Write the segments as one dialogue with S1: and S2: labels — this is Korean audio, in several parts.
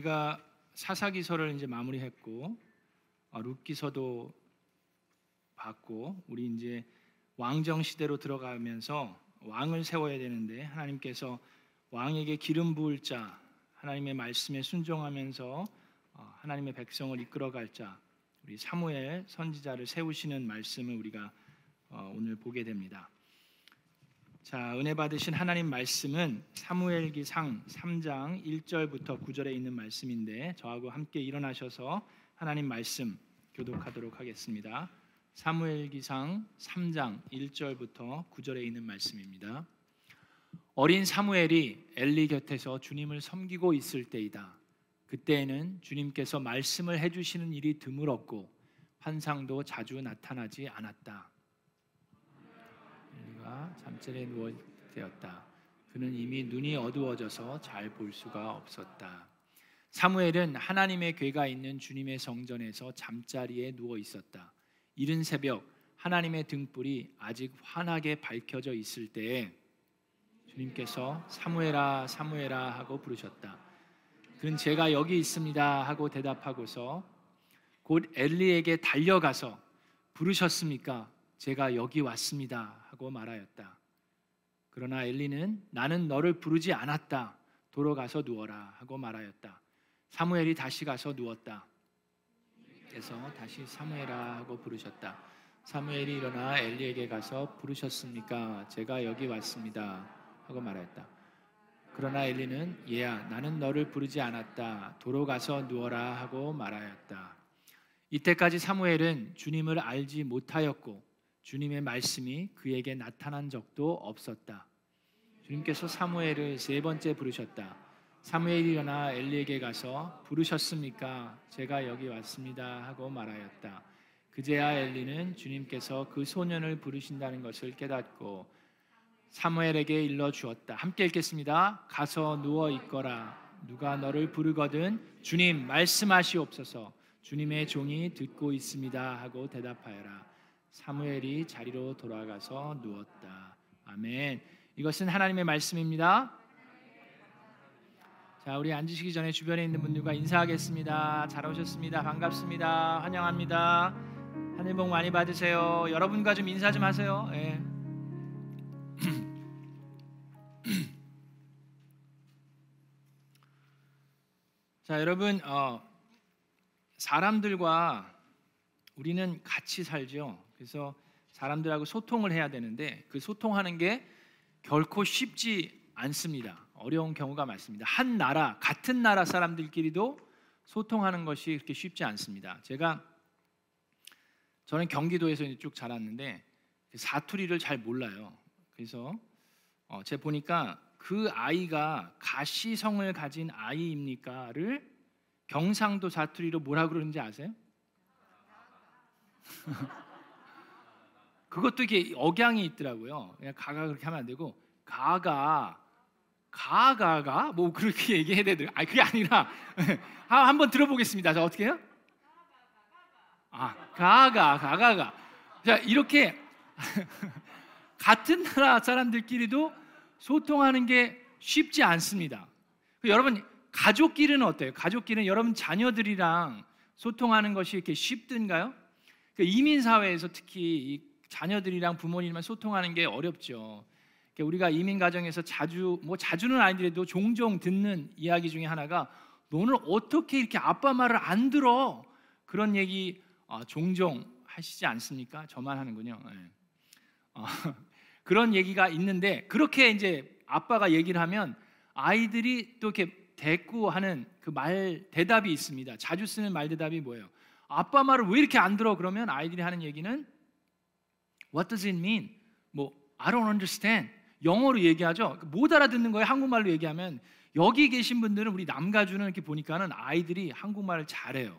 S1: 우리가 사사기서를 이제 마무리했고 어, 룻기서도 받고 우리 이제 왕정 시대로 들어가면서 왕을 세워야 되는데 하나님께서 왕에게 기름 부을 자 하나님의 말씀에 순종하면서 어, 하나님의 백성을 이끌어갈 자 우리 사무엘 선지자를 세우시는 말씀을 우리가 어, 오늘 보게 됩니다. 자, 은혜 받으신 하나님 말씀은 사무엘기상 3장 1절부터 9절에 있는 말씀인데 저하고 함께 일어나셔서 하나님 말씀 교독하도록 하겠습니다. 사무엘기상 3장 1절부터 9절에 있는 말씀입니다. 어린 사무엘이 엘리 곁에서 주님을 섬기고 있을 때이다. 그때에는 주님께서 말씀을 해 주시는 일이 드물었고 환상도 자주 나타나지 않았다. 엘리가 잠자리에 누워 되었다. 그는 이미 눈이 어두워져서 잘 볼 수가 없었다. 사무엘은 하나님의 궤가 있는 주님의 성전에서 잠자리에 누워 있었다. 이른 새벽 하나님의 등불이 아직 환하게 밝혀져 있을 때에 주님께서 사무엘아 사무엘아 하고 부르셨다. 그는 제가 여기 있습니다 하고 대답하고서 곧 엘리에게 달려가서 부르셨습니까? 제가 여기 왔습니다 하고 말하였다. 그러나 엘리는 나는 너를 부르지 않았다. 도로 가서 누워라 하고 말하였다. 사무엘이 다시 가서 누웠다. 그래서 다시 사무엘아 하고 부르셨다. 사무엘이 일어나 엘리에게 가서 부르셨습니까? 제가 여기 왔습니다. 하고 말했다. 그러나 엘리는 얘야 나는 너를 부르지 않았다. 도로 가서 누워라 하고 말하였다. 이때까지 사무엘은 주님을 알지 못하였고 주님의 말씀이 그에게 나타난 적도 없었다. 주님께서 사무엘을 세 번째 부르셨다. 사무엘이 일어나 엘리에게 가서 부르셨습니까? 제가 여기 왔습니다 하고 말하였다. 그제야 엘리는 주님께서 그 소년을 부르신다는 것을 깨닫고 사무엘에게 일러 주었다. 함께 읽겠습니다. 가서 누워 있거라. 누가 너를 부르거든 주님 말씀하시옵소서. 주님의 종이 듣고 있습니다 하고 대답하여라. 사무엘이 자리로 돌아가서 누웠다. 아멘. 이것은 하나님의 말씀입니다. 자, 우리 앉으시기 전에 주변에 있는 분들과 인사하겠습니다. 잘 오셨습니다. 반갑습니다. 환영합니다. 하늘 복 많이 받으세요. 여러분과 좀 인사 좀 하세요. 예. 자, 여러분, 어, 사람들과 우리는 같이 살죠. 그래서 사람들하고 소통을 해야 되는데 그 소통하는 게 결코 쉽지 않습니다. 어려운 경우가 많습니다. 한 나라 같은 나라 사람들끼리도 소통하는 것이 그렇게 쉽지 않습니다. 제가 저는 경기도에서 쭉 자랐는데 사투리를 잘 몰라요. 그래서 어, 제가 보니까 그 아이가 가시성을 가진 아이입니까를 경상도 사투리로 뭐라 그러는지 아세요? 그것도 이게 억양이 있더라고요. 그냥 가가 그렇게 하면 안 되고 가가 가가가 뭐 그렇게 얘기해야 되더라고요. 아 그게 아니라 한번 들어보겠습니다. 자 어떻게 해요? 아 가가 가가가 자 이렇게 같은 나라 사람들끼리도 소통하는 게 쉽지 않습니다. 여러분 가족끼리는 어때요? 가족끼리는 여러분 자녀들이랑 소통하는 것이 이렇게 쉽든가요? 이민 사회에서 특히 자녀들이랑 부모님만 소통하는 게 어렵죠. 우리가 이민 가정에서 자주 뭐 자주는 아니더라도 종종 듣는 이야기 중에 하나가 너는 어떻게 이렇게 아빠 말을 안 들어? 그런 얘기 어, 종종 하시지 않습니까? 저만 하는군요. 네. 어, 그런 얘기가 있는데 그렇게 이제 아빠가 얘기를 하면 아이들이 또 이렇게 대꾸하는 그 말 대답이 있습니다. 자주 쓰는 말 대답이 뭐예요? 아빠 말을 왜 이렇게 안 들어? 그러면 아이들이 하는 얘기는 What does it mean? 뭐 I don't understand. 영어로 얘기하죠. 못 알아듣는 거예요. 한국말로 얘기하면 여기 계신 분들은 우리 남가주는 이렇게 보니까는 아이들이 한국말을 잘해요.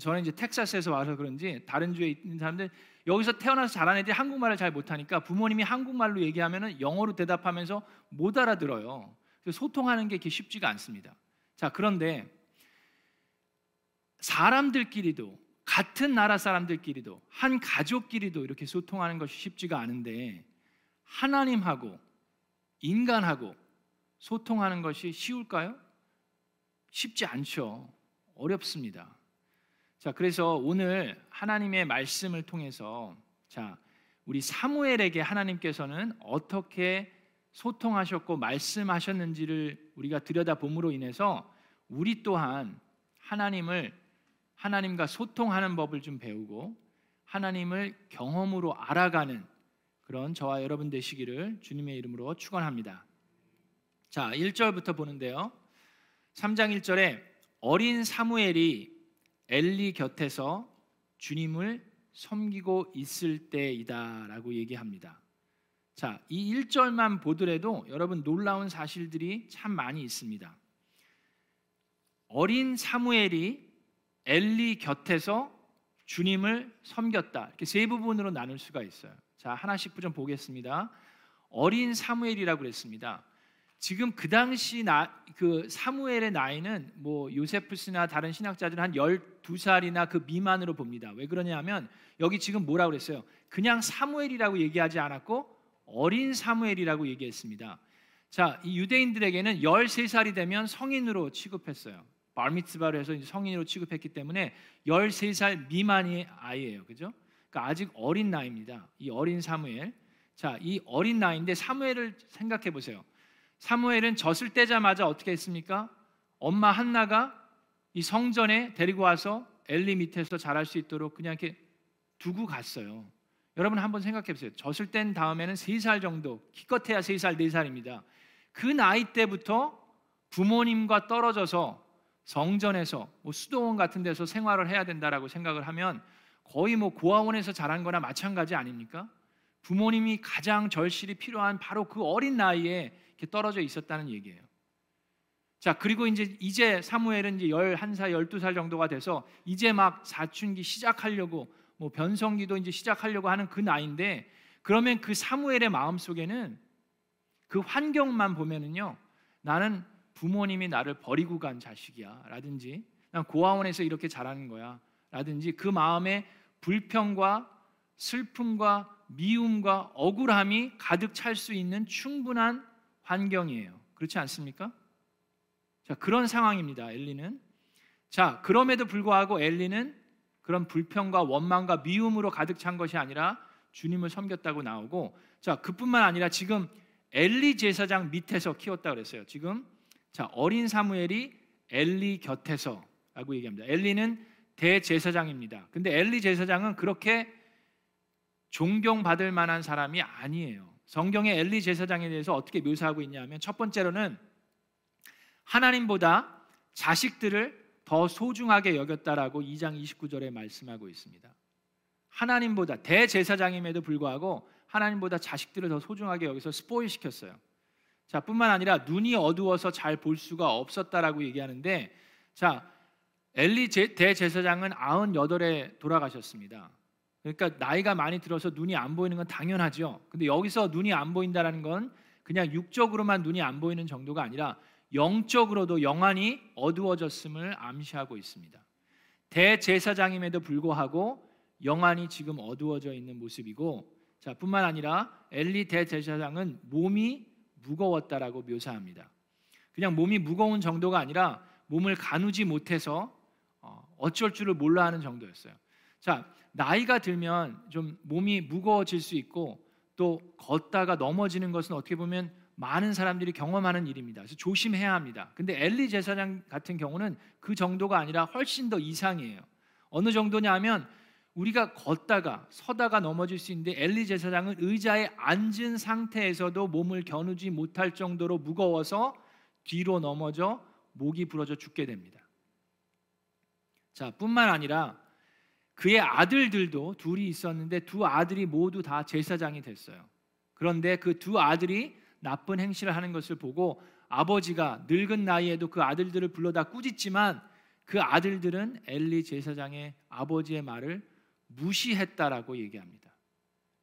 S1: 저는 이제 텍사스에서 와서 그런지 다른 주에 있는 사람들 여기서 태어나서 자란 애들이 한국말을 잘 못하니까 부모님이 한국말로 얘기하면 영어로 대답하면서 못 알아들어요. 그래서 소통하는 게 이렇게 쉽지가 않습니다. 자 그런데 사람들끼리도 같은 나라 사람들끼리도 한 가족끼리도 이렇게 소통하는 것이 쉽지가 않은데 하나님하고 인간하고 소통하는 것이 쉬울까요? 쉽지 않죠. 어렵습니다. 자, 그래서 오늘 하나님의 말씀을 통해서 자, 우리 사무엘에게 하나님께서는 어떻게 소통하셨고 말씀하셨는지를 우리가 들여다봄으로 인해서 우리 또한 하나님을 하나님과 소통하는 법을 좀 배우고 하나님을 경험으로 알아가는 그런 저와 여러분 되시기를 주님의 이름으로 축원합니다. 자, 1절부터 보는데요. 3장 1절에 어린 사무엘이 엘리 곁에서 주님을 섬기고 있을 때이다라고 얘기합니다. 자, 이 1절만 보더라도 여러분 놀라운 사실들이 참 많이 있습니다. 어린 사무엘이 엘리 곁에서 주님을 섬겼다. 이렇게 세 부분으로 나눌 수가 있어요. 자, 하나씩 좀 보겠습니다. 어린 사무엘이라고 그랬습니다. 지금 그 당시 나, 그 사무엘의 나이는 뭐 요세프스나 다른 신학자들은 한 12살이나 그 미만으로 봅니다. 왜 그러냐면 여기 지금 뭐라고 그랬어요? 그냥 사무엘이라고 얘기하지 않았고 어린 사무엘이라고 얘기했습니다. 자, 이 유대인들에게는 13살이 되면 성인으로 취급했어요. 바미츠바를 해서 성인으로 취급했기 때문에 13살 미만의 아이예요. 그죠? 그러니까 아직 어린 나이입니다. 이 어린 사무엘. 자, 이 어린 나이인데 사무엘을 생각해 보세요. 사무엘은 젖을 떼자마자 어떻게 했습니까? 엄마 한나가 이 성전에 데리고 와서 엘리 밑에서 자랄 수 있도록 그냥 이렇게 두고 갔어요. 여러분 한번 생각해 보세요. 젖을 뗀 다음에는 세살 정도, 기껏해야 세 살, 네 살입니다. 그 나이 때부터 부모님과 떨어져서 성전에서 뭐 수도원 같은 데서 생활을 해야 된다라고 생각을 하면 거의 뭐 고아원에서 자란 거나 마찬가지 아닙니까? 부모님이 가장 절실히 필요한 바로 그 어린 나이에 이렇게 떨어져 있었다는 얘기예요. 자, 그리고 이제 이제 사무엘은 이제 11살, 12살 정도가 돼서 이제 막 사춘기 시작하려고 뭐 변성기도 이제 시작하려고 하는 그 나이인데 그러면 그 사무엘의 마음 속에는 그 환경만 보면은요. 나는 부모님이 나를 버리고 간 자식이야. 라든지 난 고아원에서 이렇게 자라는 거야. 라든지 그 마음에 불평과 슬픔과 미움과 억울함이 가득 찰 수 있는 충분한 환경이에요. 그렇지 않습니까? 자, 그런 상황입니다. 엘리는. 자, 그럼에도 불구하고 엘리는 그런 불평과 원망과 미움으로 가득 찬 것이 아니라 주님을 섬겼다고 나오고 자, 그뿐만 아니라 지금 엘리 제사장 밑에서 키웠다 그랬어요. 지금 자, 어린 사무엘이 엘리 곁에서라고 얘기합니다. 엘리는 대제사장입니다. 근데 엘리 제사장은 그렇게 존경받을 만한 사람이 아니에요. 성경의 엘리 제사장에 대해서 어떻게 묘사하고 있냐면 첫 번째로는 하나님보다 자식들을 더 소중하게 여겼다라고 2장 29절에 말씀하고 있습니다. 하나님보다 대제사장임에도 불구하고 하나님보다 자식들을 더 소중하게 여기서 스포일 시켰어요. 자, 뿐만 아니라 눈이 어두워서 잘 볼 수가 없었다라고 얘기하는데 자, 엘리 대제사장은 98에 돌아가셨습니다. 그러니까 나이가 많이 들어서 눈이 안 보이는 건 당연하죠. 근데 여기서 눈이 안 보인다라는 건 그냥 육적으로만 눈이 안 보이는 정도가 아니라 영적으로도 영안이 어두워졌음을 암시하고 있습니다. 대제사장임에도 불구하고 영안이 지금 어두워져 있는 모습이고 자, 뿐만 아니라 엘리 대제사장은 몸이 무거웠다라고 묘사합니다. 그냥 몸이 무거운 정도가 아니라 몸을 가누지 못해서 어, 어쩔 줄을 몰라 하는 정도였어요. 자, 나이가 들면 좀 몸이 무거워질 수 있고 또 걷다가 넘어지는 것은 어떻게 보면 많은 사람들이 경험하는 일입니다. 그래서 조심해야 합니다. 근데 엘리 제사장 같은 경우는 그 정도가 아니라 훨씬 더 이상이에요. 어느 정도냐면 우리가 걷다가 서다가 넘어질 수 있는데 엘리 제사장은 의자에 앉은 상태에서도 몸을 겨누지 못할 정도로 무거워서 뒤로 넘어져 목이 부러져 죽게 됩니다. 자, 뿐만 아니라 그의 아들들도 둘이 있었는데 두 아들이 모두 다 제사장이 됐어요. 그런데 그 두 아들이 나쁜 행실을 하는 것을 보고 아버지가 늙은 나이에도 그 아들들을 불러다 꾸짖지만 그 아들들은 엘리 제사장의 아버지의 말을 무시했다라고 얘기합니다.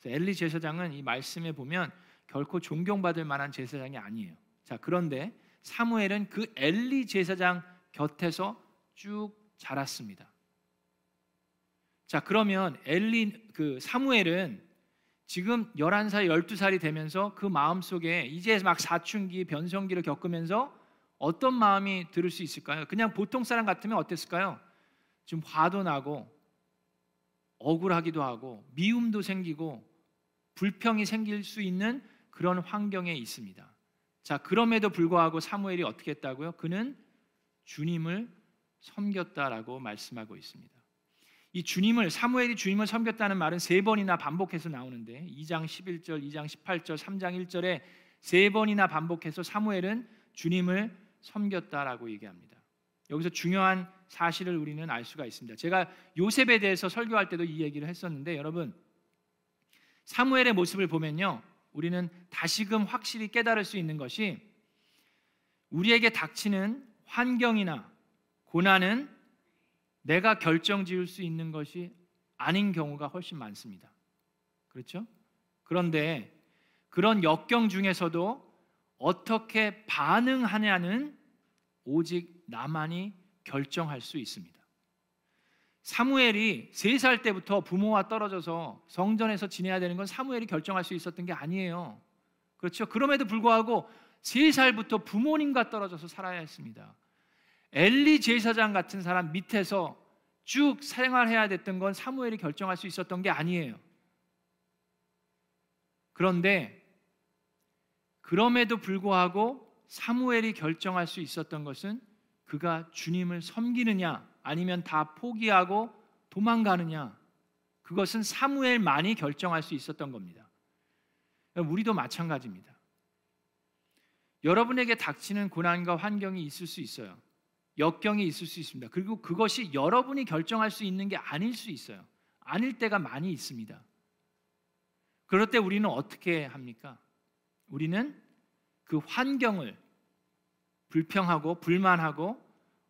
S1: 엘리 제사장은 이 말씀에 보면 결코 존경받을 만한 제사장이 아니에요. 자, 그런데 사무엘은 그 엘리 제사장 곁에서 쭉 자랐습니다. 자, 그러면 엘리 그 사무엘은 지금 11살, 12살이 되면서 그 마음속에 이제 막 사춘기, 변성기를 겪으면서 어떤 마음이 들을 수 있을까요? 그냥 보통 사람 같으면 어땠을까요? 좀 화도 나고 억울하기도 하고 미움도 생기고 불평이 생길 수 있는 그런 환경에 있습니다. 자, 그럼에도 불구하고 사무엘이 어떻게 했다고요? 그는 주님을 섬겼다라고 말씀하고 있습니다. 이 주님을 사무엘이 주님을 섬겼다는 말은 세 번이나 반복해서 나오는데 2장 11절, 2장 18절, 3장 1절에 세 번이나 반복해서 사무엘은 주님을 섬겼다라고 얘기합니다. 여기서 중요한 사실을 우리는 알 수가 있습니다. 제가 요셉에 대해서 설교할 때도 이 얘기를 했었는데 여러분 사무엘의 모습을 보면요. 우리는 다시금 확실히 깨달을 수 있는 것이 우리에게 닥치는 환경이나 고난은 내가 결정 지을 수 있는 것이 아닌 경우가 훨씬 많습니다. 그렇죠? 그런데 그런 역경 중에서도 어떻게 반응하냐는 오직 나만이 결정할 수 있습니다. 사무엘이 세살 때부터 부모와 떨어져서 성전에서 지내야 되는 건 사무엘이 결정할 수 있었던 게 아니에요. 그렇죠? 그럼에도 불구하고 세 살부터 부모님과 떨어져서 살아야 했습니다. 엘리 제사장 같은 사람 밑에서 쭉 생활해야 됐던 건 사무엘이 결정할 수 있었던 게 아니에요. 그런데 그럼에도 불구하고 사무엘이 결정할 수 있었던 것은 그가 주님을 섬기느냐 아니면 다 포기하고 도망가느냐 그것은 사무엘만이 결정할 수 있었던 겁니다. 우리도 마찬가지입니다. 여러분에게 닥치는 고난과 환경이 있을 수 있어요. 역경이 있을 수 있습니다. 그리고 그것이 여러분이 결정할 수 있는 게 아닐 수 있어요. 아닐 때가 많이 있습니다. 그럴 때 우리는 어떻게 합니까? 우리는 그 환경을 불평하고 불만하고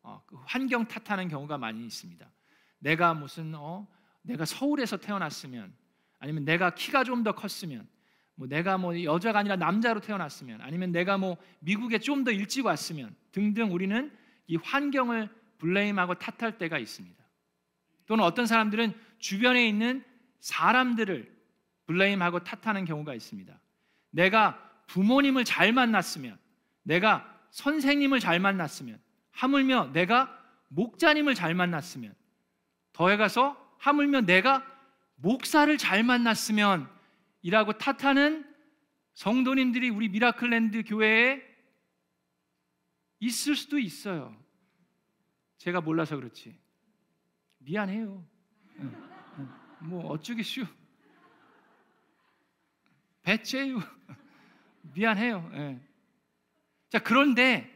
S1: 어, 그 환경 탓하는 경우가 많이 있습니다. 내가 무슨 어, 내가 서울에서 태어났으면 아니면 내가 키가 좀 더 컸으면 뭐 내가 뭐 여자가 아니라 남자로 태어났으면 아니면 내가 뭐 미국에 좀 더 일찍 왔으면 등등 우리는 이 환경을 블레임하고 탓할 때가 있습니다. 또는 어떤 사람들은 주변에 있는 사람들을 블레임하고 탓하는 경우가 있습니다. 내가 부모님을 잘 만났으면, 내가 선생님을 잘 만났으면, 하물며 내가 목자님을 잘 만났으면, 더해가서 하물며 내가 목사를 잘 만났으면 이라고 탓하는 성도님들이 우리 미라클랜드 교회에 있을 수도 있어요. 제가 몰라서 그렇지. 미안해요. 뭐 어쩌겠슈. 배째요. 미안해요. 예. 자, 그런데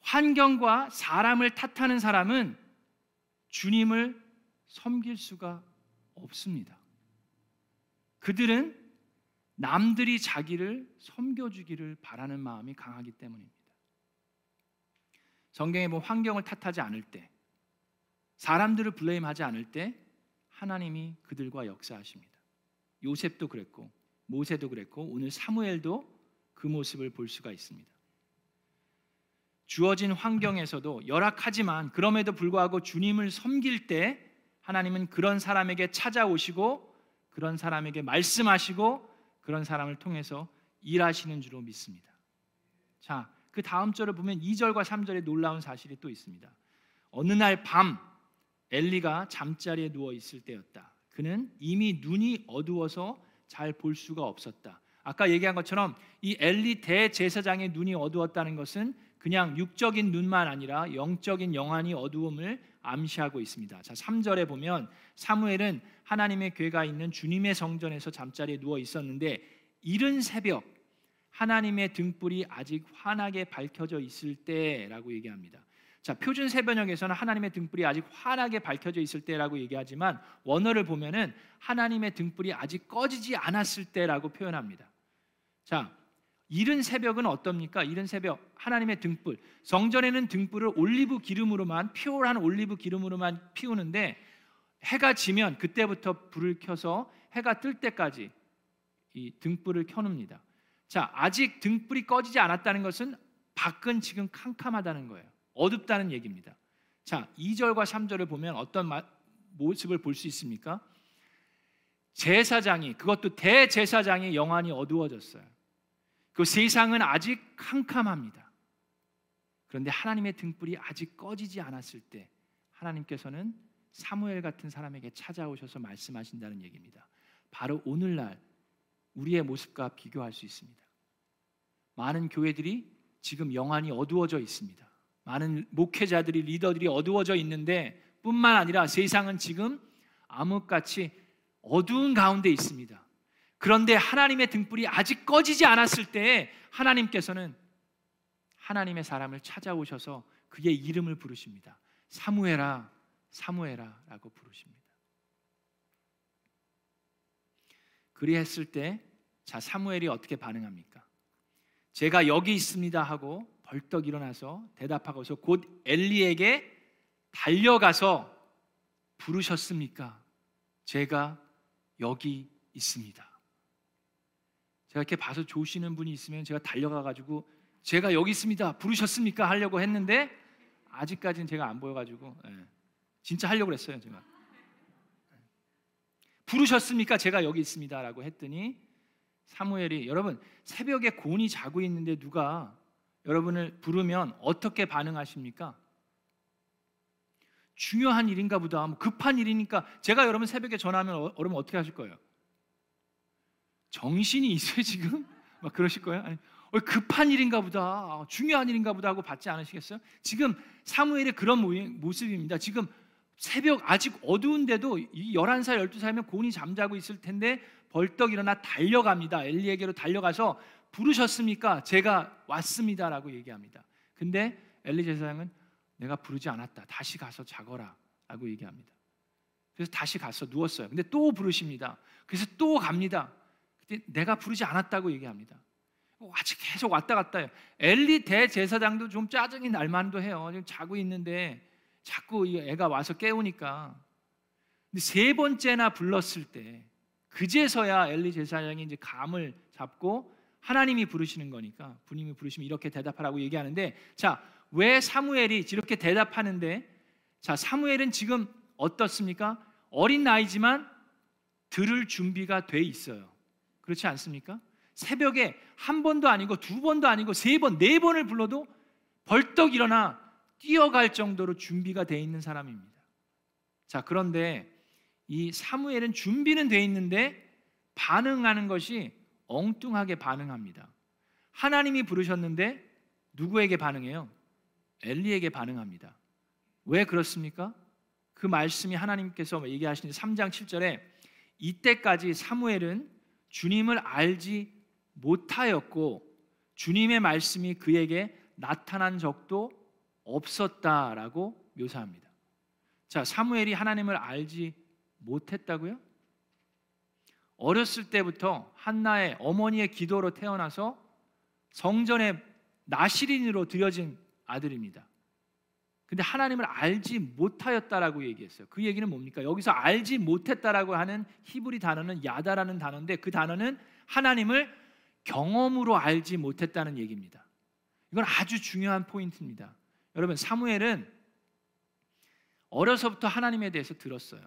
S1: 환경과 사람을 탓하는 사람은 주님을 섬길 수가 없습니다. 그들은 남들이 자기를 섬겨주기를 바라는 마음이 강하기 때문입니다. 성경에 뭐 환경을 탓하지 않을 때, 사람들을 블레임하지 않을 때 하나님이 그들과 역사하십니다. 요셉도 그랬고 모세도 그랬고 오늘 사무엘도 그 모습을 볼 수가 있습니다. 주어진 환경에서도 열악하지만 그럼에도 불구하고 주님을 섬길 때 하나님은 그런 사람에게 찾아오시고 그런 사람에게 말씀하시고 그런 사람을 통해서 일하시는 줄로 믿습니다. 자, 그 다음 절을 보면 2절과 3절에 놀라운 사실이 또 있습니다. 어느 날 밤 엘리가 잠자리에 누워 있을 때였다. 그는 이미 눈이 어두워서 잘 볼 수가 없었다. 아까 얘기한 것처럼 이 엘리 대제사장의 눈이 어두웠다는 것은 그냥 육적인 눈만 아니라 영적인 영안이 어두움을 암시하고 있습니다. 자, 3절에 보면 사무엘은 하나님의 궤가 있는 주님의 성전에서 잠자리에 누워 있었는데 이른 새벽 하나님의 등불이 아직 환하게 밝혀져 있을 때라고 얘기합니다. 자, 표준 세번역에서는 하나님의 등불이 아직 환하게 밝혀져 있을 때라고 얘기하지만 원어를 보면은 하나님의 등불이 아직 꺼지지 않았을 때라고 표현합니다. 자, 이른 새벽은 어떻습니까? 이른 새벽 하나님의 등불. 성전에는 등불을 올리브 기름으로만 피오한 올리브 기름으로만 피우는데 해가 지면 그때부터 불을 켜서 해가 뜰 때까지 이 등불을 켜놉니다. 자, 아직 등불이 꺼지지 않았다는 것은 밖은 지금 캄캄하다는 거예요. 어둡다는 얘기입니다. 자, 2절과 3절을 보면 어떤 모습을 볼 수 있습니까? 제사장이 그것도 대제사장의 영안이 어두워졌어요. 그 세상은 아직 캄캄합니다. 그런데 하나님의 등불이 아직 꺼지지 않았을 때 하나님께서는 사무엘 같은 사람에게 찾아오셔서 말씀하신다는 얘기입니다. 바로 오늘날 우리의 모습과 비교할 수 있습니다. 많은 교회들이 지금 영안이 어두워져 있습니다. 많은 목회자들이 리더들이 어두워져 있는데 뿐만 아니라 세상은 지금 암흑같이 어두운 가운데 있습니다. 그런데 하나님의 등불이 아직 꺼지지 않았을 때 하나님께서는 하나님의 사람을 찾아오셔서 그의 이름을 부르십니다. 사무엘아, 사무엘아라고 부르십니다. 그리했을 때, 자 사무엘이 어떻게 반응합니까? 제가 여기 있습니다 하고 벌떡 일어나서 대답하고서 곧 엘리에게 달려가서 부르셨습니까? 제가 여기 있습니다. 제가 이렇게 봐서 좋으시는 분이 있으면 제가 달려가 가지고 제가 여기 있습니다. 부르셨습니까? 하려고 했는데 아직까지는 제가 안 보여 가지고 예. 진짜 하려고 그랬어요, 제가. 부르셨습니까? 제가 여기 있습니다라고 했더니 사무엘이 여러분 새벽에 곤이 자고 있는데 누가 여러분을 부르면 어떻게 반응하십니까? 중요한 일인가 보다. 뭐 급한 일이니까 제가 여러분 새벽에 전화하면 어, 여러분 어떻게 하실 거예요? 정신이 있어요 지금? 막 그러실 거예요? 아니, 어, 급한 일인가 보다. 아, 중요한 일인가 보다 하고 받지 않으시겠어요? 지금 사무엘의 그런 모습입니다. 지금 새벽 아직 어두운데도 11살, 12살이면 곤이 잠자고 있을 텐데 벌떡 일어나 달려갑니다. 엘리에게로 달려가서 부르셨습니까? 제가 왔습니다라고 얘기합니다. 근데 엘리 제사장은 내가 부르지 않았다. 다시 가서 자거라. 라고 얘기합니다. 그래서 다시 가서 누웠어요. 근데 또 부르십니다. 그래서 또 갑니다. 근데 내가 부르지 않았다고 얘기합니다. 아직 계속 왔다 갔다 해요. 엘리 대제사장도 좀 짜증이 날 만도 해요. 지금 자고 있는데 자꾸 이 애가 와서 깨우니까. 근데 세 번째나 불렀을 때 그제서야 엘리 제사장이 이제 감을 잡고 하나님이 부르시는 거니까 부님이 부르시면 이렇게 대답하라고 얘기하는데 자, 왜 사무엘이 이렇게 대답하는데 자, 사무엘은 지금 어떻습니까? 어린 나이지만 들을 준비가 돼 있어요. 그렇지 않습니까? 새벽에 한 번도 아니고 두 번도 아니고 세 번, 네 번을 불러도 벌떡 일어나 뛰어갈 정도로 준비가 돼 있는 사람입니다. 자, 그런데 이 사무엘은 준비는 돼 있는데 반응하는 것이 엉뚱하게 반응합니다. 하나님이 부르셨는데 누구에게 반응해요? 엘리에게 반응합니다. 왜 그렇습니까? 그 말씀이 하나님께서 얘기하시는 3장 7절에 이때까지 사무엘은 주님을 알지 못하였고 주님의 말씀이 그에게 나타난 적도 없었다라고 묘사합니다. 자, 사무엘이 하나님을 알지 못했다고요? 어렸을 때부터 한나의 어머니의 기도로 태어나서 성전에 나시린으로 드려진 아들입니다. 근데 하나님을 알지 못하였다라고 얘기했어요. 그 얘기는 뭡니까? 여기서 알지 못했다라고 하는 히브리 단어는 야다라는 단어인데 그 단어는 하나님을 경험으로 알지 못했다는 얘기입니다. 이건 아주 중요한 포인트입니다. 여러분 사무엘은 어려서부터 하나님에 대해서 들었어요.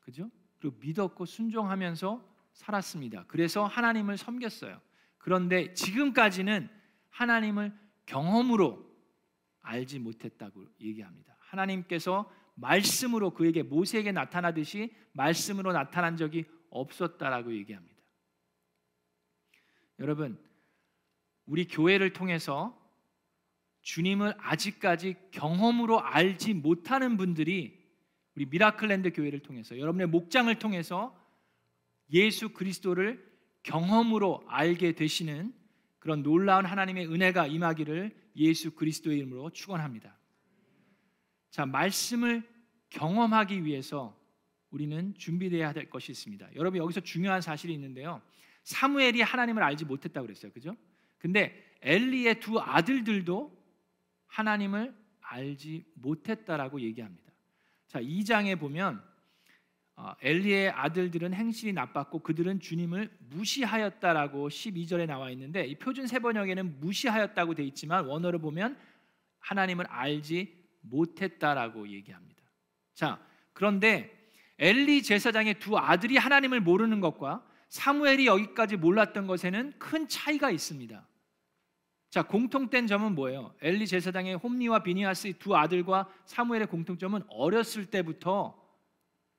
S1: 그죠? 그리고 믿었고 순종하면서 살았습니다. 그래서 하나님을 섬겼어요. 그런데 지금까지는 하나님을 경험으로 알지 못했다고 얘기합니다. 하나님께서 말씀으로 그에게 모세에게 나타나듯이 말씀으로 나타난 적이 없었다라고 얘기합니다. 여러분, 우리 교회를 통해서 주님을 아직까지 경험으로 알지 못하는 분들이 우리 미라클랜드 교회를 통해서 여러분의 목장을 통해서 예수 그리스도를 경험으로 알게 되시는 그런 놀라운 하나님의 은혜가 임하기를 예수 그리스도의 이름으로 축원합니다. 자, 말씀을 경험하기 위해서 우리는 준비되어야 될 것이 있습니다. 여러분 여기서 중요한 사실이 있는데요. 사무엘이 하나님을 알지 못했다고 그랬어요. 그죠? 근데 엘리의 두 아들들도 하나님을 알지 못했다라고 얘기합니다. 자, 2장에 보면 어, 엘리의 아들들은 행실이 나빴고 그들은 주님을 무시하였다라고 12절에 나와 있는데 이 표준 세번역에는 무시하였다고 돼 있지만 원어로 보면 하나님을 알지 못했다라고 얘기합니다. 자, 그런데 엘리 제사장의 두 아들이 하나님을 모르는 것과 사무엘이 여기까지 몰랐던 것에는 큰 차이가 있습니다. 자, 공통된 점은 뭐예요? 엘리 제사장의 홈리와 비니아스 두 아들과 사무엘의 공통점은 어렸을 때부터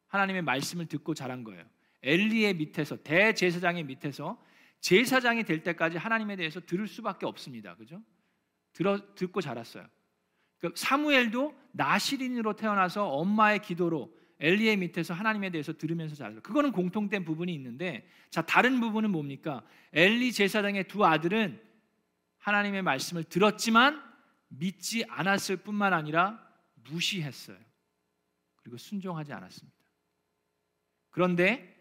S1: 하나님의 말씀을 듣고 자란 거예요. 엘리의 밑에서 대제사장의 밑에서 제사장이 될 때까지 하나님에 대해서 들을 수밖에 없습니다. 그죠? 들어 듣고 자랐어요. 그 사무엘도 나시린으로 태어나서 엄마의 기도로 엘리의 밑에서 하나님에 대해서 들으면서 자랐어요. 그거는 공통된 부분이 있는데 자 다른 부분은 뭡니까? 엘리 제사장의 두 아들은 하나님의 말씀을 들었지만 믿지 않았을 뿐만 아니라 무시했어요. 그리고 순종하지 않았습니다. 그런데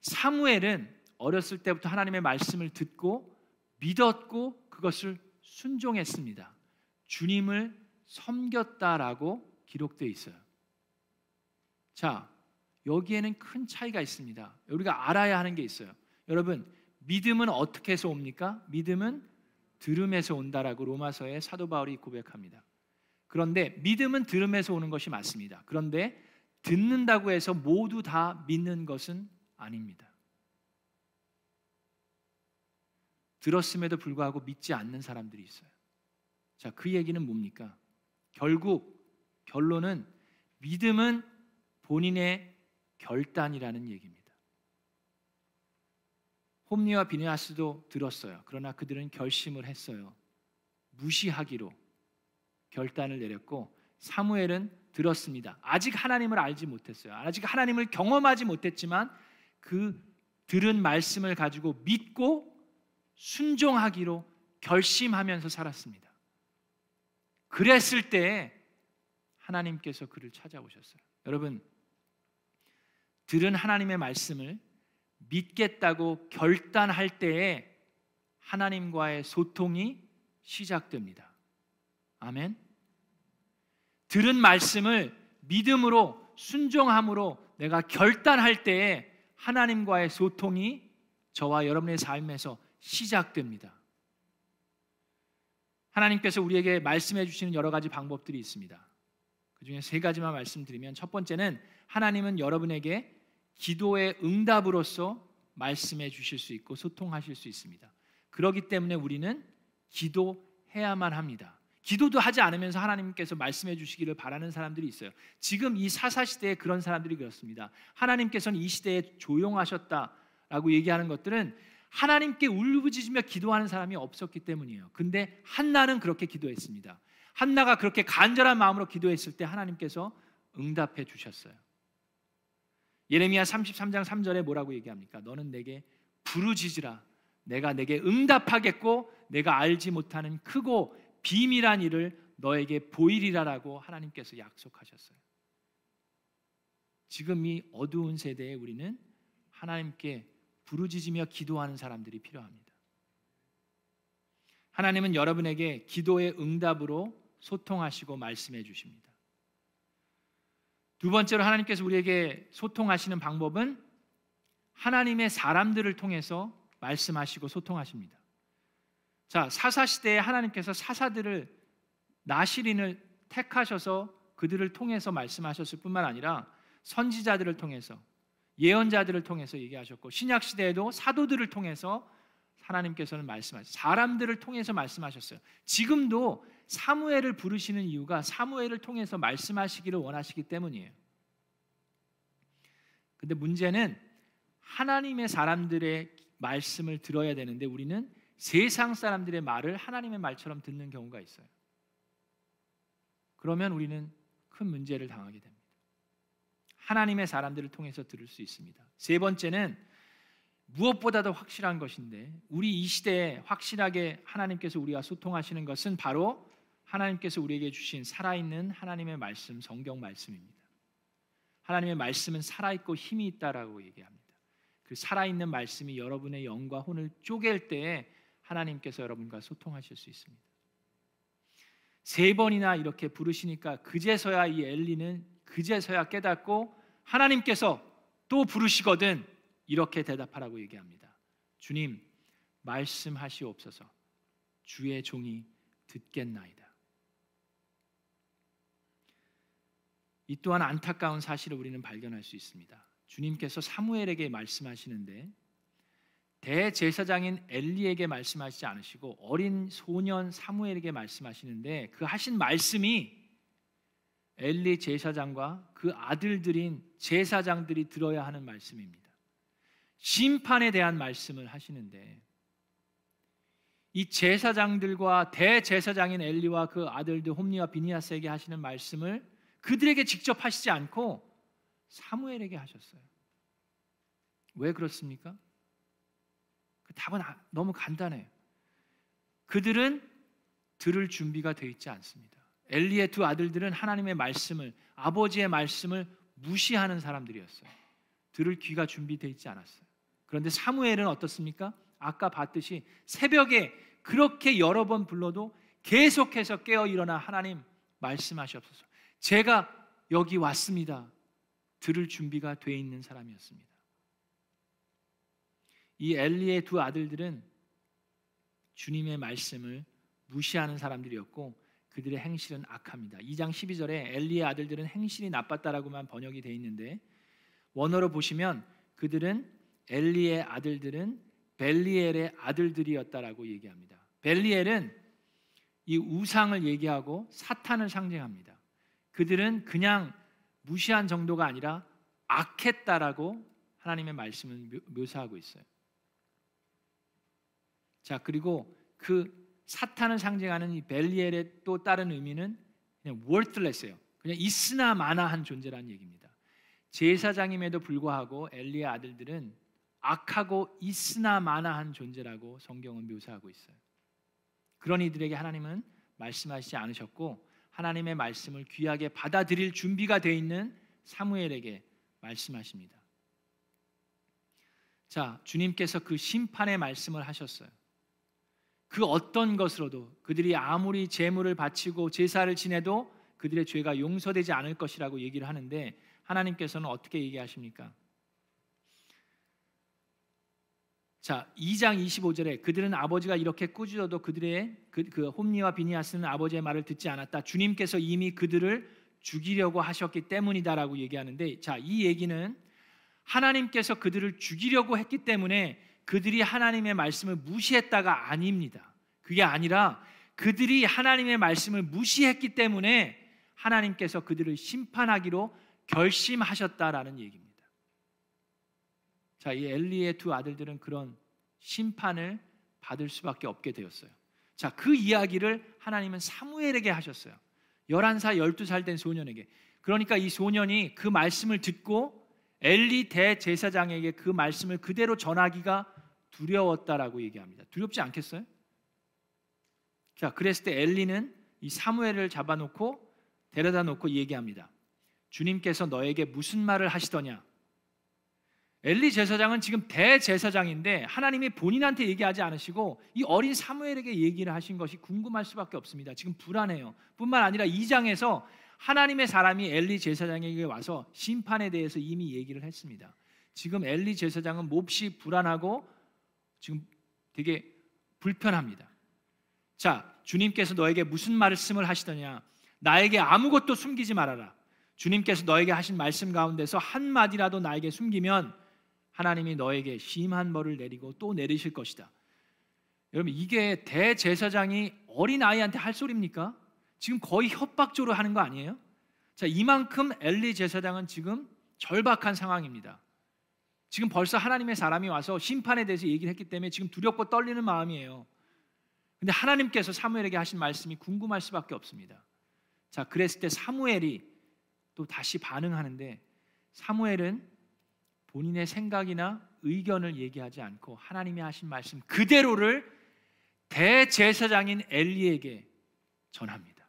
S1: 사무엘은 어렸을 때부터 하나님의 말씀을 듣고 믿었고 그것을 순종했습니다. 주님을 섬겼다라고 기록되어 있어요. 자, 여기에는 큰 차이가 있습니다. 우리가 알아야 하는 게 있어요. 여러분, 믿음은 어떻게 해서 옵니까? 믿음은 들음에서 온다라고 로마서의 사도 바울이 고백합니다. 그런데 믿음은 들음에서 오는 것이 맞습니다. 그런데 듣는다고 해서 모두 다 믿는 것은 아닙니다. 들었음에도 불구하고 믿지 않는 사람들이 있어요. 자, 그 얘기는 뭡니까? 결국 결론은 믿음은 본인의 결단이라는 얘기입니다. 홈리와 비니아스도 들었어요. 그러나 그들은 결심을 했어요. 무시하기로 결단을 내렸고 사무엘은 들었습니다. 아직 하나님을 알지 못했어요. 아직 하나님을 경험하지 못했지만 그 들은 말씀을 가지고 믿고 순종하기로 결심하면서 살았습니다. 그랬을 때 하나님께서 그를 찾아오셨어요. 여러분, 들은 하나님의 말씀을 믿겠다고 결단할 때에 하나님과의 소통이 시작됩니다. 아멘. 들은 말씀을 믿음으로 순종함으로 내가 결단할 때에 하나님과의 소통이 저와 여러분의 삶에서 시작됩니다. 하나님께서 우리에게 말씀해 주시는 여러 가지 방법들이 있습니다. 그 중에 세 가지만 말씀드리면 첫 번째는 하나님은 여러분에게 기도의 응답으로서 말씀해 주실 수 있고 소통하실 수 있습니다. 그렇기 때문에 우리는 기도해야만 합니다. 기도도 하지 않으면서 하나님께서 말씀해 주시기를 바라는 사람들이 있어요. 지금 이 사사 시대에 그런 사람들이 그렇습니다. 하나님께서는 이 시대에 조용하셨다라고 얘기하는 것들은 하나님께 울부짖으며 기도하는 사람이 없었기 때문이에요. 근데 한나는 그렇게 기도했습니다. 한나가 그렇게 간절한 마음으로 기도했을 때 하나님께서 응답해 주셨어요. 예레미야 33장 3절에 뭐라고 얘기합니까? 너는 내게 부르짖으라. 내가 내게 응답하겠고 내가 알지 못하는 크고 비밀한 일을 너에게 보이리라라고 하나님께서 약속하셨어요. 지금 이 어두운 세대에 우리는 하나님께 부르짖으며 기도하는 사람들이 필요합니다. 하나님은 여러분에게 기도의 응답으로 소통하시고 말씀해 주십니다. 두 번째로 하나님께서 우리에게 소통하시는 방법은 하나님의 사람들을 통해서 말씀하시고 소통하십니다. 자, 사사 시대에 하나님께서 사사들을 나시린을 택하셔서 그들을 통해서 말씀하셨을 뿐만 아니라 선지자들을 통해서 예언자들을 통해서 얘기하셨고 신약 시대에도 사도들을 통해서 하나님께서는 말씀하셨어요. 사람들을 통해서 말씀하셨어요. 지금도 사무엘을 부르시는 이유가 사무엘을 통해서 말씀하시기를 원하시기 때문이에요. 근데 문제는 하나님의 사람들의 말씀을 들어야 되는데 우리는 세상 사람들의 말을 하나님의 말처럼 듣는 경우가 있어요. 그러면 우리는 큰 문제를 당하게 됩니다. 하나님의 사람들을 통해서 들을 수 있습니다. 세 번째는 무엇보다도 확실한 것인데 우리 이 시대에 확실하게 하나님께서 우리와 소통하시는 것은 바로 하나님께서 우리에게 주신 살아있는 하나님의 말씀, 성경 말씀입니다. 하나님의 말씀은 살아있고 힘이 있다라고 얘기합니다. 그 살아있는 말씀이 여러분의 영과 혼을 쪼갤 때에 하나님께서 여러분과 소통하실 수 있습니다. 세 번이나 이렇게 부르시니까 그제서야 이 엘리는 그제서야 깨닫고 하나님께서 또 부르시거든 이렇게 대답하라고 얘기합니다. 주님 말씀하시옵소서 주의 종이 듣겠나이다. 이 또한 안타까운 사실을 우리는 발견할 수 있습니다. 주님께서 사무엘에게 말씀하시는데 대제사장인 엘리에게 말씀하시지 않으시고 어린 소년 사무엘에게 말씀하시는데 그 하신 말씀이 엘리 제사장과 그 아들들인 제사장들이 들어야 하는 말씀입니다. 심판에 대한 말씀을 하시는데 이 제사장들과 대제사장인 엘리와 그 아들들 홈리와 비니아스에게 하시는 말씀을 그들에게 직접 하시지 않고 사무엘에게 하셨어요. 왜 그렇습니까? 그 답은 아, 너무 간단해요. 그들은 들을 준비가 되어 있지 않습니다. 엘리의 두 아들들은 하나님의 말씀을 아버지의 말씀을 무시하는 사람들이었어요. 들을 귀가 준비되어 있지 않았어요. 그런데 사무엘은 어떻습니까? 아까 봤듯이 새벽에 그렇게 여러 번 불러도 계속해서 깨어 일어나 하나님 말씀하시옵소서. 제가 여기 왔습니다. 들을 준비가 돼 있는 사람이었습니다. 이 엘리의 두 아들들은 주님의 말씀을 무시하는 사람들이었고 그들의 행실은 악합니다. 2장 12절에 엘리의 아들들은 행실이 나빴다라고만 번역이 되어 있는데 원어로 보시면 그들은 엘리의 아들들은 벨리엘의 아들들이었다라고 얘기합니다. 벨리엘은 이 우상을 얘기하고 사탄을 상징합니다. 그들은 그냥 무시한 정도가 아니라 악했다라고 하나님의 말씀을 묘사하고 있어요. 자, 그리고 그 사탄을 상징하는 이 벨리엘의 또 다른 의미는 그냥 worthless예요. 그냥 있으나 마나한 존재라는 얘기입니다. 제사장임에도 불구하고 엘리의 아들들은 악하고 있으나 마나한 존재라고 성경은 묘사하고 있어요. 그런 이들에게 하나님은 말씀하시지 않으셨고 하나님의 말씀을 귀하게 받아들일 준비가 되어 있는 사무엘에게 말씀하십니다. 자, 주님께서 그 심판의 말씀을 하셨어요. 그 어떤 것으로도 그들이 아무리 제물을 바치고 제사를 지내도 그들의 죄가 용서되지 않을 것이라고 얘기를 하는데 하나님께서는 어떻게 얘기하십니까? 자, 2장 25절에 그들은 아버지가 이렇게 꾸짖어도 그들의 그, 그 홈리와 비니아스는 아버지의 말을 듣지 않았다. 주님께서 이미 그들을 죽이려고 하셨기 때문이다라고 얘기하는데 자, 이 얘기는 하나님께서 그들을 죽이려고 했기 때문에 그들이 하나님의 말씀을 무시했다가 아닙니다. 그게 아니라 그들이 하나님의 말씀을 무시했기 때문에 하나님께서 그들을 심판하기로 결심하셨다라는 얘기입니다. 자, 이 엘리의 두 아들들은 그런 심판을 받을 수밖에 없게 되었어요. 자, 그 이야기를 하나님은 사무엘에게 하셨어요. 11살, 12살 된 소년에게. 그러니까 이 소년이 그 말씀을 듣고 엘리 대제사장에게 그 말씀을 그대로 전하기가 두려웠다라고 얘기합니다. 두렵지 않겠어요? 자, 그랬을 때 엘리는 이 사무엘을 잡아놓고 데려다 놓고 얘기합니다. 주님께서 너에게 무슨 말을 하시더냐? 엘리 제사장은 지금 대제사장인데 하나님이 본인한테 얘기하지 않으시고 이 어린 사무엘에게 얘기를 하신 것이 궁금할 수밖에 없습니다. 지금 불안해요. 뿐만 아니라 2장에서 하나님의 사람이 엘리 제사장에게 와서 심판에 대해서 이미 얘기를 했습니다. 지금 엘리 제사장은 몹시 불안하고 지금 되게 불편합니다. 자, 주님께서 너에게 무슨 말씀을 하시더냐? 나에게 아무것도 숨기지 말아라. 주님께서 너에게 하신 말씀 가운데서 한 마디라도 나에게 숨기면 하나님이 너에게 심한 벌을 내리고 또 내리실 것이다. 여러분 이게 대제사장이 어린 아이한테 할 소리입니까? 지금 거의 협박조로 하는 거 아니에요? 자, 이만큼 엘리 제사장은 지금 절박한 상황입니다. 지금 벌써 하나님의 사람이 와서 심판에 대해서 얘기를 했기 때문에 지금 두렵고 떨리는 마음이에요. 근데 하나님께서 사무엘에게 하신 말씀이 궁금할 수밖에 없습니다. 자, 그랬을 때 사무엘이 또 다시 반응하는데 사무엘은 본인의 생각이나 의견을 얘기하지 않고 하나님이 하신 말씀 그대로를 대제사장인 엘리에게 전합니다.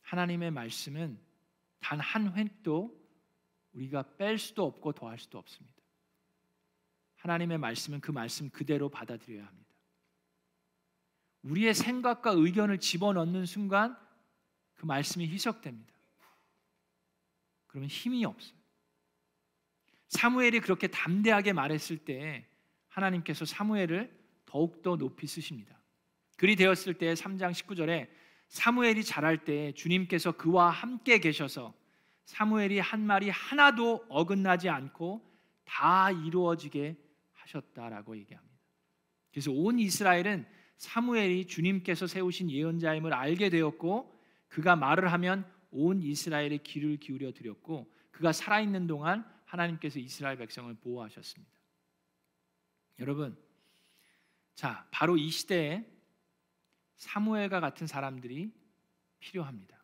S1: 하나님의 말씀은 단 한 획도 우리가 뺄 수도 없고 더할 수도 없습니다. 하나님의 말씀은 그 말씀 그대로 받아들여야 합니다. 우리의 생각과 의견을 집어넣는 순간 그 말씀이 희석됩니다. 그러면 힘이 없어요. 사무엘이 그렇게 담대하게 말했을 때 하나님께서 사무엘을 더욱더 높이 쓰십니다. 그리 되었을 때 3장 19절에 사무엘이 자랄 때 주님께서 그와 함께 계셔서 사무엘이 한 말이 하나도 어긋나지 않고 다 이루어지게 하셨다라고 얘기합니다. 그래서 온 이스라엘은 사무엘이 주님께서 세우신 예언자임을 알게 되었고 그가 말을 하면 온 이스라엘의 귀를 기울여 드렸고 그가 살아 있는 동안 하나님께서 이스라엘 백성을 보호하셨습니다. 여러분, 자 바로 이 시대에 사무엘과 같은 사람들이 필요합니다.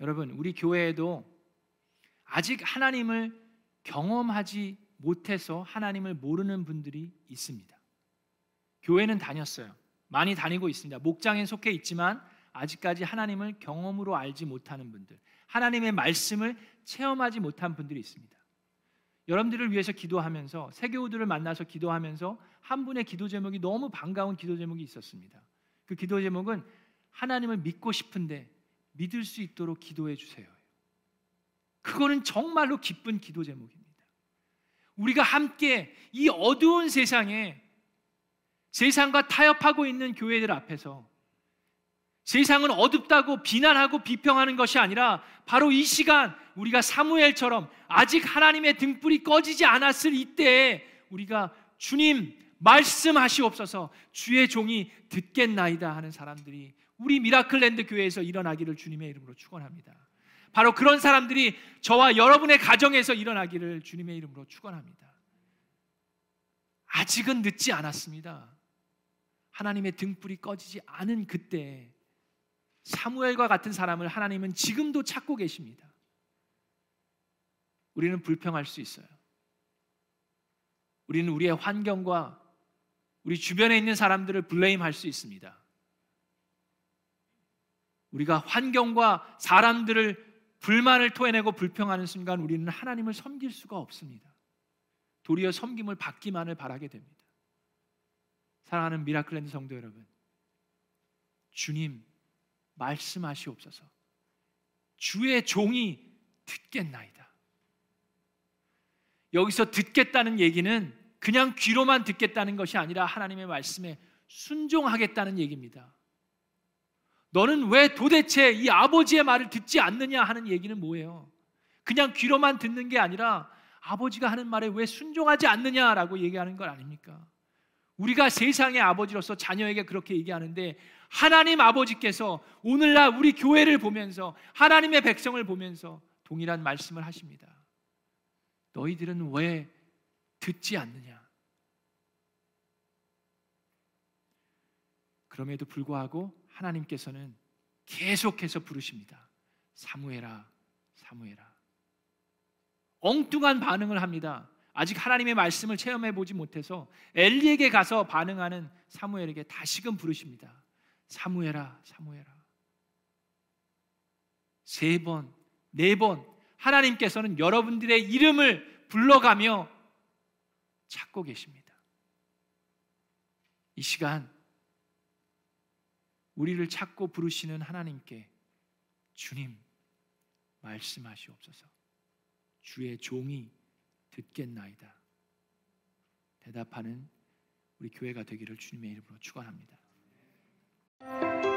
S1: 여러분, 우리 교회에도 아직 하나님을 경험하지 못해서 하나님을 모르는 분들이 있습니다. 교회는 다녔어요. 많이 다니고 있습니다. 목장에 속해 있지만 아직까지 하나님을 경험으로 알지 못하는 분들, 하나님의 말씀을 체험하지 못한 분들이 있습니다. 여러분들을 위해서 기도하면서 세교우들을 만나서 기도하면서 한 분의 기도 제목이 너무 반가운 기도 제목이 있었습니다. 그 기도 제목은 하나님을 믿고 싶은데 믿을 수 있도록 기도해 주세요. 그거는 정말로 기쁜 기도 제목입니다. 우리가 함께 이 어두운 세상에 세상과 타협하고 있는 교회들 앞에서 세상은 어둡다고 비난하고 비평하는 것이 아니라 바로 이 시간 우리가 사무엘처럼 아직 하나님의 등불이 꺼지지 않았을 이때에 우리가 주님 말씀하시옵소서 주의 종이 듣겠나이다 하는 사람들이 우리 미라클랜드 교회에서 일어나기를 주님의 이름으로 축원합니다. 바로 그런 사람들이 저와 여러분의 가정에서 일어나기를 주님의 이름으로 축원합니다. 아직은 늦지 않았습니다. 하나님의 등불이 꺼지지 않은 그때 사무엘과 같은 사람을 하나님은 지금도 찾고 계십니다. 우리는 불평할 수 있어요. 우리는 우리의 환경과 우리 주변에 있는 사람들을 블레임할 수 있습니다. 우리가 환경과 사람들을 불만을 토해내고 불평하는 순간 우리는 하나님을 섬길 수가 없습니다. 도리어 섬김을 받기만을 바라게 됩니다. 사랑하는 미라클랜드 성도 여러분, 주님 말씀하시옵소서. 주의 종이 듣겠나이다. 여기서 듣겠다는 얘기는 그냥 귀로만 듣겠다는 것이 아니라 하나님의 말씀에 순종하겠다는 얘기입니다. 너는 왜 도대체 이 아버지의 말을 듣지 않느냐 하는 얘기는 뭐예요? 그냥 귀로만 듣는 게 아니라 아버지가 하는 말에 왜 순종하지 않느냐라고 얘기하는 것 아닙니까? 우리가 세상의 아버지로서 자녀에게 그렇게 얘기하는데 하나님 아버지께서 오늘날 우리 교회를 보면서 하나님의 백성을 보면서 동일한 말씀을 하십니다. 너희들은 왜 듣지 않느냐? 그럼에도 불구하고 하나님께서는 계속해서 부르십니다. 사무해라, 사무해라. 엉뚱한 반응을 합니다. 아직 하나님의 말씀을 체험해 보지 못해서 엘리에게 가서 반응하는 사무엘에게 다시금 부르십니다. 사무해라, 사무해라. 세 번, 네 번 하나님께서는 여러분들의 이름을 불러가며 찾고 계십니다. 이 시간 우리를 찾고 부르시는 하나님께 주님 말씀하시옵소서. 주의 종이 듣겠나이다. 대답하는 우리 교회가 되기를 주님의 이름으로 축원합니다. Thank you.